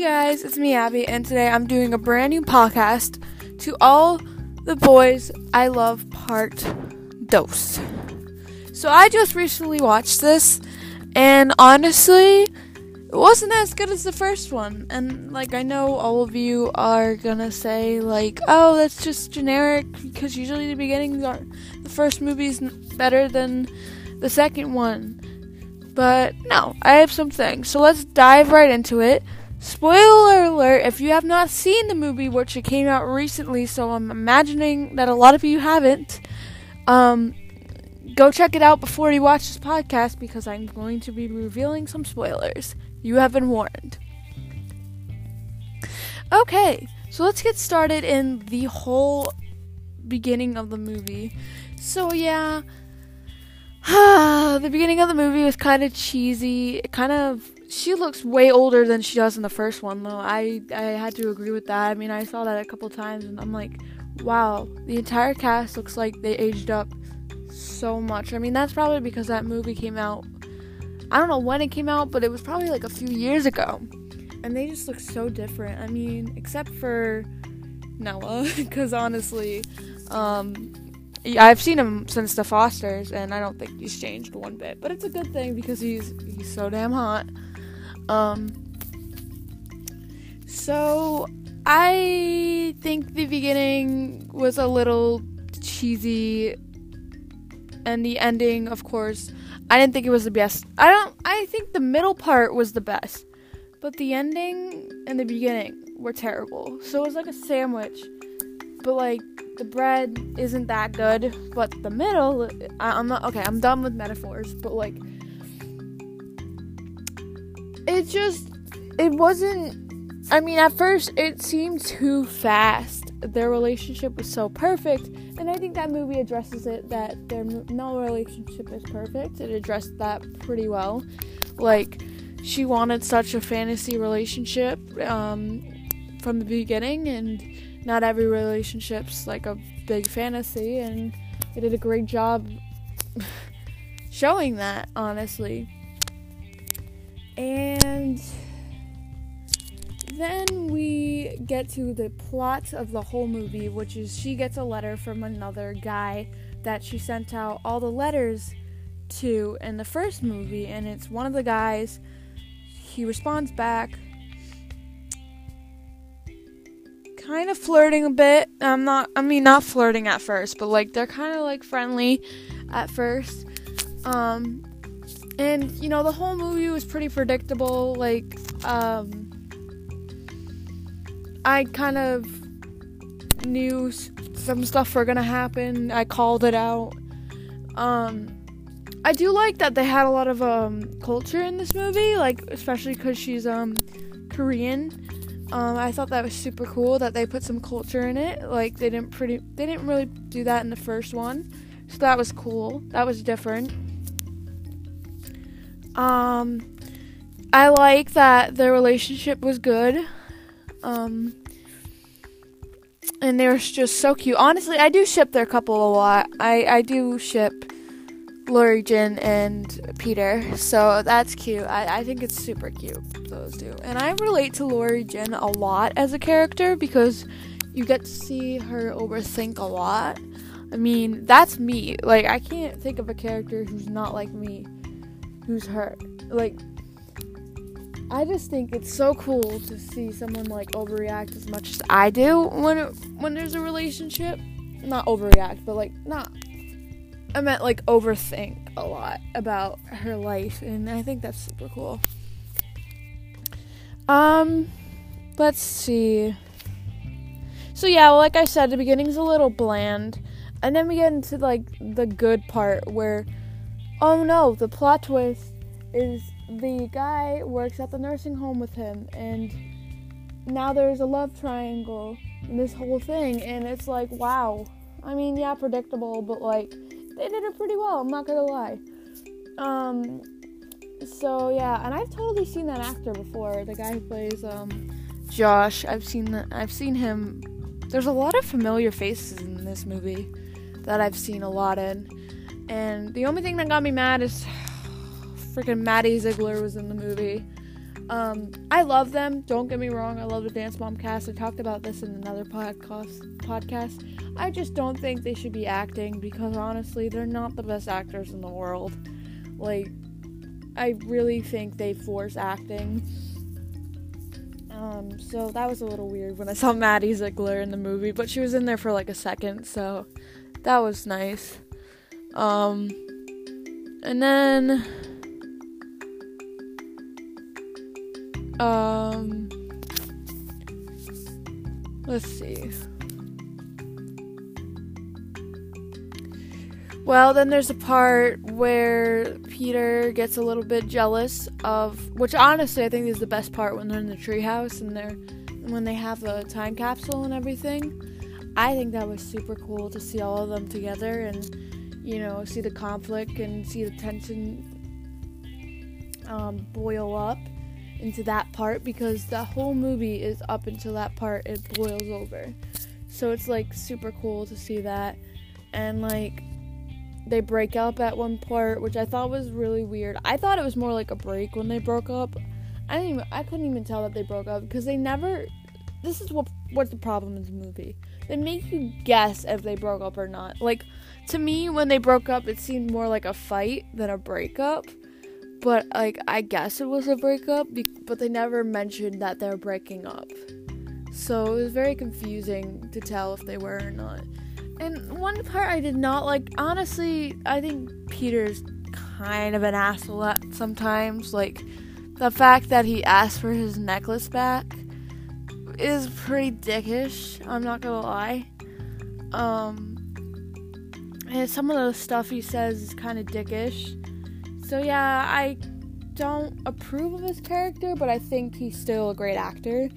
Guys, it's me, Abby, and today I'm doing a brand new podcast to all the boys I love part dose. So I just recently watched this, and honestly, it wasn't as good as the first one. And like, I know all of you are gonna say, like, oh, that's just generic because usually the beginning are the first movie's better than the second one. But no, I have some things. So let's dive right into it. Spoiler alert if you have not seen the movie, which it came out recently, so I'm imagining that a lot of you haven't. Um, go check it out before you watch this podcast because I'm going to be revealing some spoilers. You have been warned. Okay, so let's get started in the whole beginning of the movie. So, yeah, the beginning of the movie was kind of cheesy. It kind of, she looks way older than she does in the first one, though. I I had to agree with that. I mean, I saw that a couple times, and I'm like, wow, the entire cast looks like they aged up so much. I mean, that's probably because that movie came out. I don't know when it came out, but it was probably like a few years ago, and they just look so different. I mean, except for Noah, because honestly, um, yeah, I've seen him since the Fosters, and I don't think he's changed one bit. But it's a good thing because he's he's so damn hot. Um, so I think the beginning was a little cheesy, and the ending, of course, I didn't think it was the best. I don't. I think the middle part was the best, but the ending and the beginning were terrible. So it was like a sandwich, but like the bread isn't that good, but the middle, I, I'm not okay. I'm done with metaphors, but like, it just, it wasn't. I mean, at first it seemed too fast. Their relationship was so perfect, and I think that movie addresses it. That their no relationship is perfect. It addressed that pretty well. Like, she wanted such a fantasy relationship um, from the beginning, and not every relationship's like a big fantasy, and they did a great job showing that, honestly. And then we get to the plot of the whole movie, which is she gets a letter from another guy that she sent out all the letters to in the first movie, and it's one of the guys. He responds back kind of flirting a bit. I'm not I mean not flirting at first, but like they're kind of like friendly at first. Um and you know the whole movie was pretty predictable like um I kind of knew some stuff were to happen. I called it out. Um I do like that they had a lot of um culture in this movie, like especially cuz she's um Korean um, I thought that was super cool that they put some culture in it. Like they didn't pretty, they didn't really do that in the first one, so that was cool. That was different. Um, I like that their relationship was good. Um, and they're just so cute. Honestly, I do ship their couple a lot. I I do ship Lara Jean and Peter. So that's cute. I, I think it's super cute, those two. And I relate to Lara Jean a lot as a character because you get to see her overthink a lot. I mean, that's me. Like, I can't think of a character who's not like me, who's hurt. Like, I just think it's so cool to see someone like overreact as much as I do when it, when there's a relationship. Not overreact, but like not I meant like overthink a lot about her life, and I think that's super cool. Um, let's see. So yeah, like I said, the beginning's a little bland, and then we get into like the good part where, oh no, the plot twist is the guy works at the nursing home with him, and now there's a love triangle in this whole thing, and it's like wow. I mean, yeah, predictable, but like they did it pretty well. I'm not gonna lie. Um, so yeah, and I've totally seen that actor before. The guy who plays um, Josh. I've seen that. I've seen him. There's a lot of familiar faces in this movie that I've seen a lot in. And the only thing that got me mad is freaking Maddie Ziegler was in the movie. Um, I love them. Don't get me wrong. I love the Dance Mom cast. I talked about this in another podcast. Podcast. I just don't think they should be acting because honestly, they're not the best actors in the world. Like, I really think they force acting. Um, so that was a little weird when I saw Maddie Ziegler in the movie, but she was in there for like a second, so that was nice. Um, and then Um, let's see. Well, then there's a part where Peter gets a little bit jealous of, which honestly I think is the best part when they're in the treehouse and they're when they have a time capsule and everything. I think that was super cool to see all of them together and you know see the conflict and see the tension um, boil up into that part because the whole movie is up until that part it boils over. So it's like super cool to see that. And like they break up at one part, which I thought was really weird. I thought it was more like a break when they broke up. I didn't even I couldn't even tell that they broke up because they never this is what what's the problem in the movie. They make you guess if they broke up or not. Like to me when they broke up it seemed more like a fight than a breakup but like I guess it was a breakup, but they never mentioned that they're breaking up. So it was very confusing to tell if they were or not. And one part I did not like, honestly, I think Peter's kind of an asshole at sometimes. Like the fact that he asked for his necklace back is pretty dickish. I'm not gonna lie. Um, and some of the stuff he says is kind of dickish. So yeah, I don't approve of his character, but I think he's still a great actor.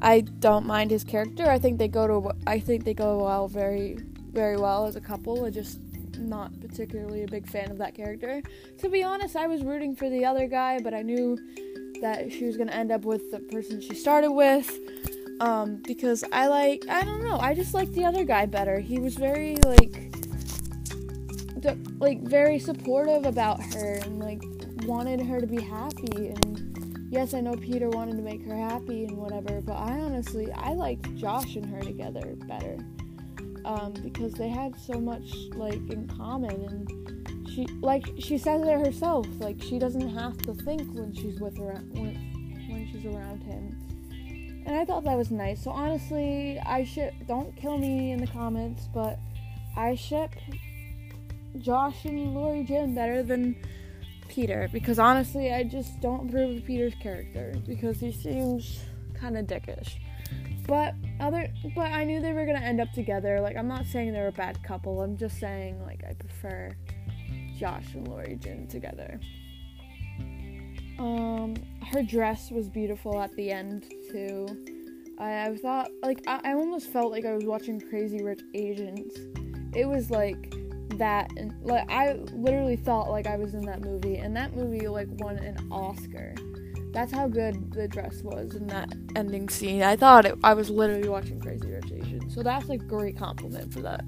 I don't mind his character. I think they go to I think they go well very very well as a couple. I just not particularly a big fan of that character. To be honest, I was rooting for the other guy, but I knew that she was going to end up with the person she started with. Um, because I like, I don't know, I just like the other guy better. He was very, like, like very supportive about her and like wanted her to be happy. And yes i know peter wanted to make her happy and whatever but i honestly i liked josh and her together better um, because they had so much like in common. And she like she says it herself like she doesn't have to think when she's with her when, when she's around him. And i thought that was nice. So honestly i ship don't kill me in the comments but i ship Josh and Lara Jean better than Peter because honestly, I just don't approve of Peter's character because he seems kind of dickish. But other, but I knew they were gonna end up together. Like I'm not saying they're a bad couple. I'm just saying like I prefer Josh and Lara Jean together. Um, her dress was beautiful at the end too. I, I thought like I, I almost felt like I was watching Crazy Rich Asians. It was like that and like I literally thought like I was in that movie and that movie like won an Oscar. That's how good the dress was in that ending scene. I thought it, I was literally watching Crazy Rich Asians. So that's like great compliment for that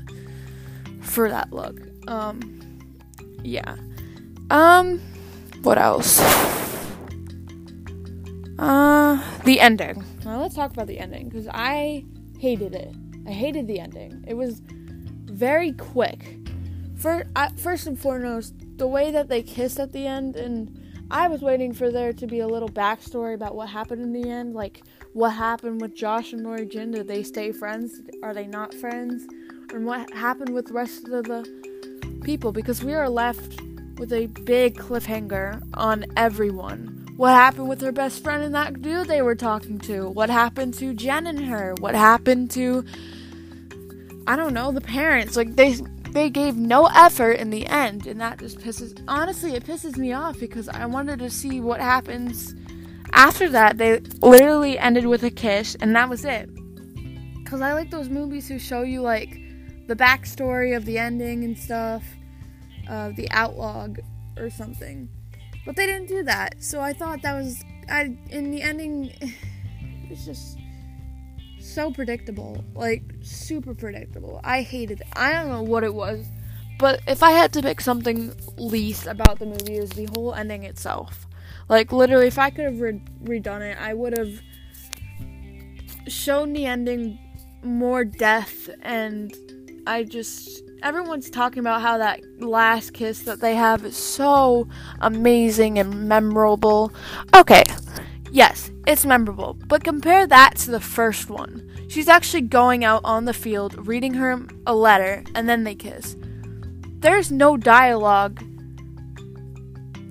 for that look. Um yeah. Um what else? Uh the ending. Now let's talk about the ending cuz I hated it. I hated the ending. It was very quick for, uh, first and foremost, the way that they kissed at the end, and I was waiting for there to be a little backstory about what happened in the end, like what happened with Josh and Lara Jean. Did they stay friends? Are they not friends? And what happened with the rest of the people? Because we are left with a big cliffhanger on everyone. What happened with her best friend and that dude they were talking to? What happened to Jen and her? What happened to I don't know, the parents. Like they they gave no effort in the end, and that just pisses. Honestly, it pisses me off because I wanted to see what happens after that. They literally ended with a kiss, and that was it. Because I like those movies who show you like the backstory of the ending and stuff, uh, the outlog or something. But they didn't do that, so I thought that was. I in the ending, it's just so predictable. Like, super predictable. I hated it. I don't know what it was. But if I had to pick something least about the movie, is the whole ending itself. Like literally, if I could have re- redone it, I would have shown the ending more death and I just everyone's talking about how that last kiss that they have is so amazing and memorable. Okay. Yes, it's memorable, but compare that to the first one. She's actually going out on the field, reading her a letter, and then they kiss. There's no dialogue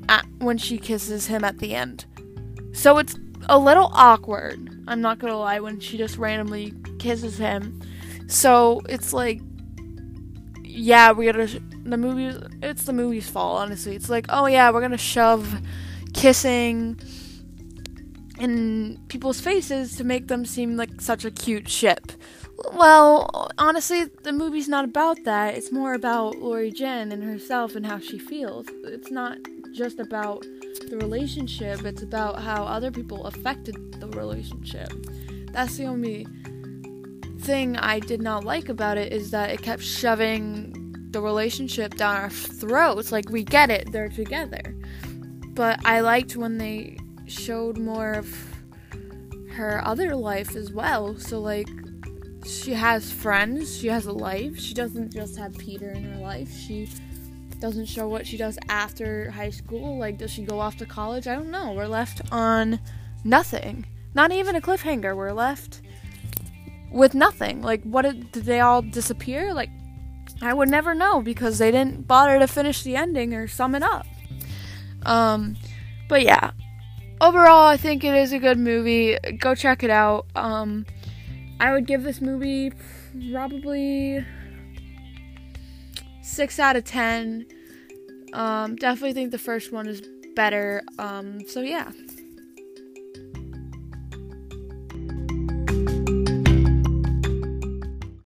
at, when she kisses him at the end. So it's a little awkward. I'm not gonna lie, when she just randomly kisses him. So it's like, yeah, we gotta. The movie. It's the movie's fault, honestly. It's like, oh yeah, we're gonna shove kissing in people's faces to make them seem like such a cute ship. Well, honestly, the movie's not about that. It's more about Lara Jean and herself and how she feels. It's not just about the relationship, it's about how other people affected the relationship. That's the only thing I did not like about it is that it kept shoving the relationship down our throats. Like, we get it, they're together. But I liked when they showed more of her other life as well. So, like, she has friends, she has a life. She doesn't just have Peter in her life. She doesn't show what she does after high school. Like, does she go off to college? I don't know. We're left on nothing. Not even a cliffhanger. We're left with nothing. Like, what did, did they all disappear? Like, I would never know because they didn't bother to finish the ending or sum it up. Um, but yeah, overall, I think it is a good movie. Go check it out. Um, I would give this movie probably six out of ten. Um, definitely think the first one is better. Um, so yeah.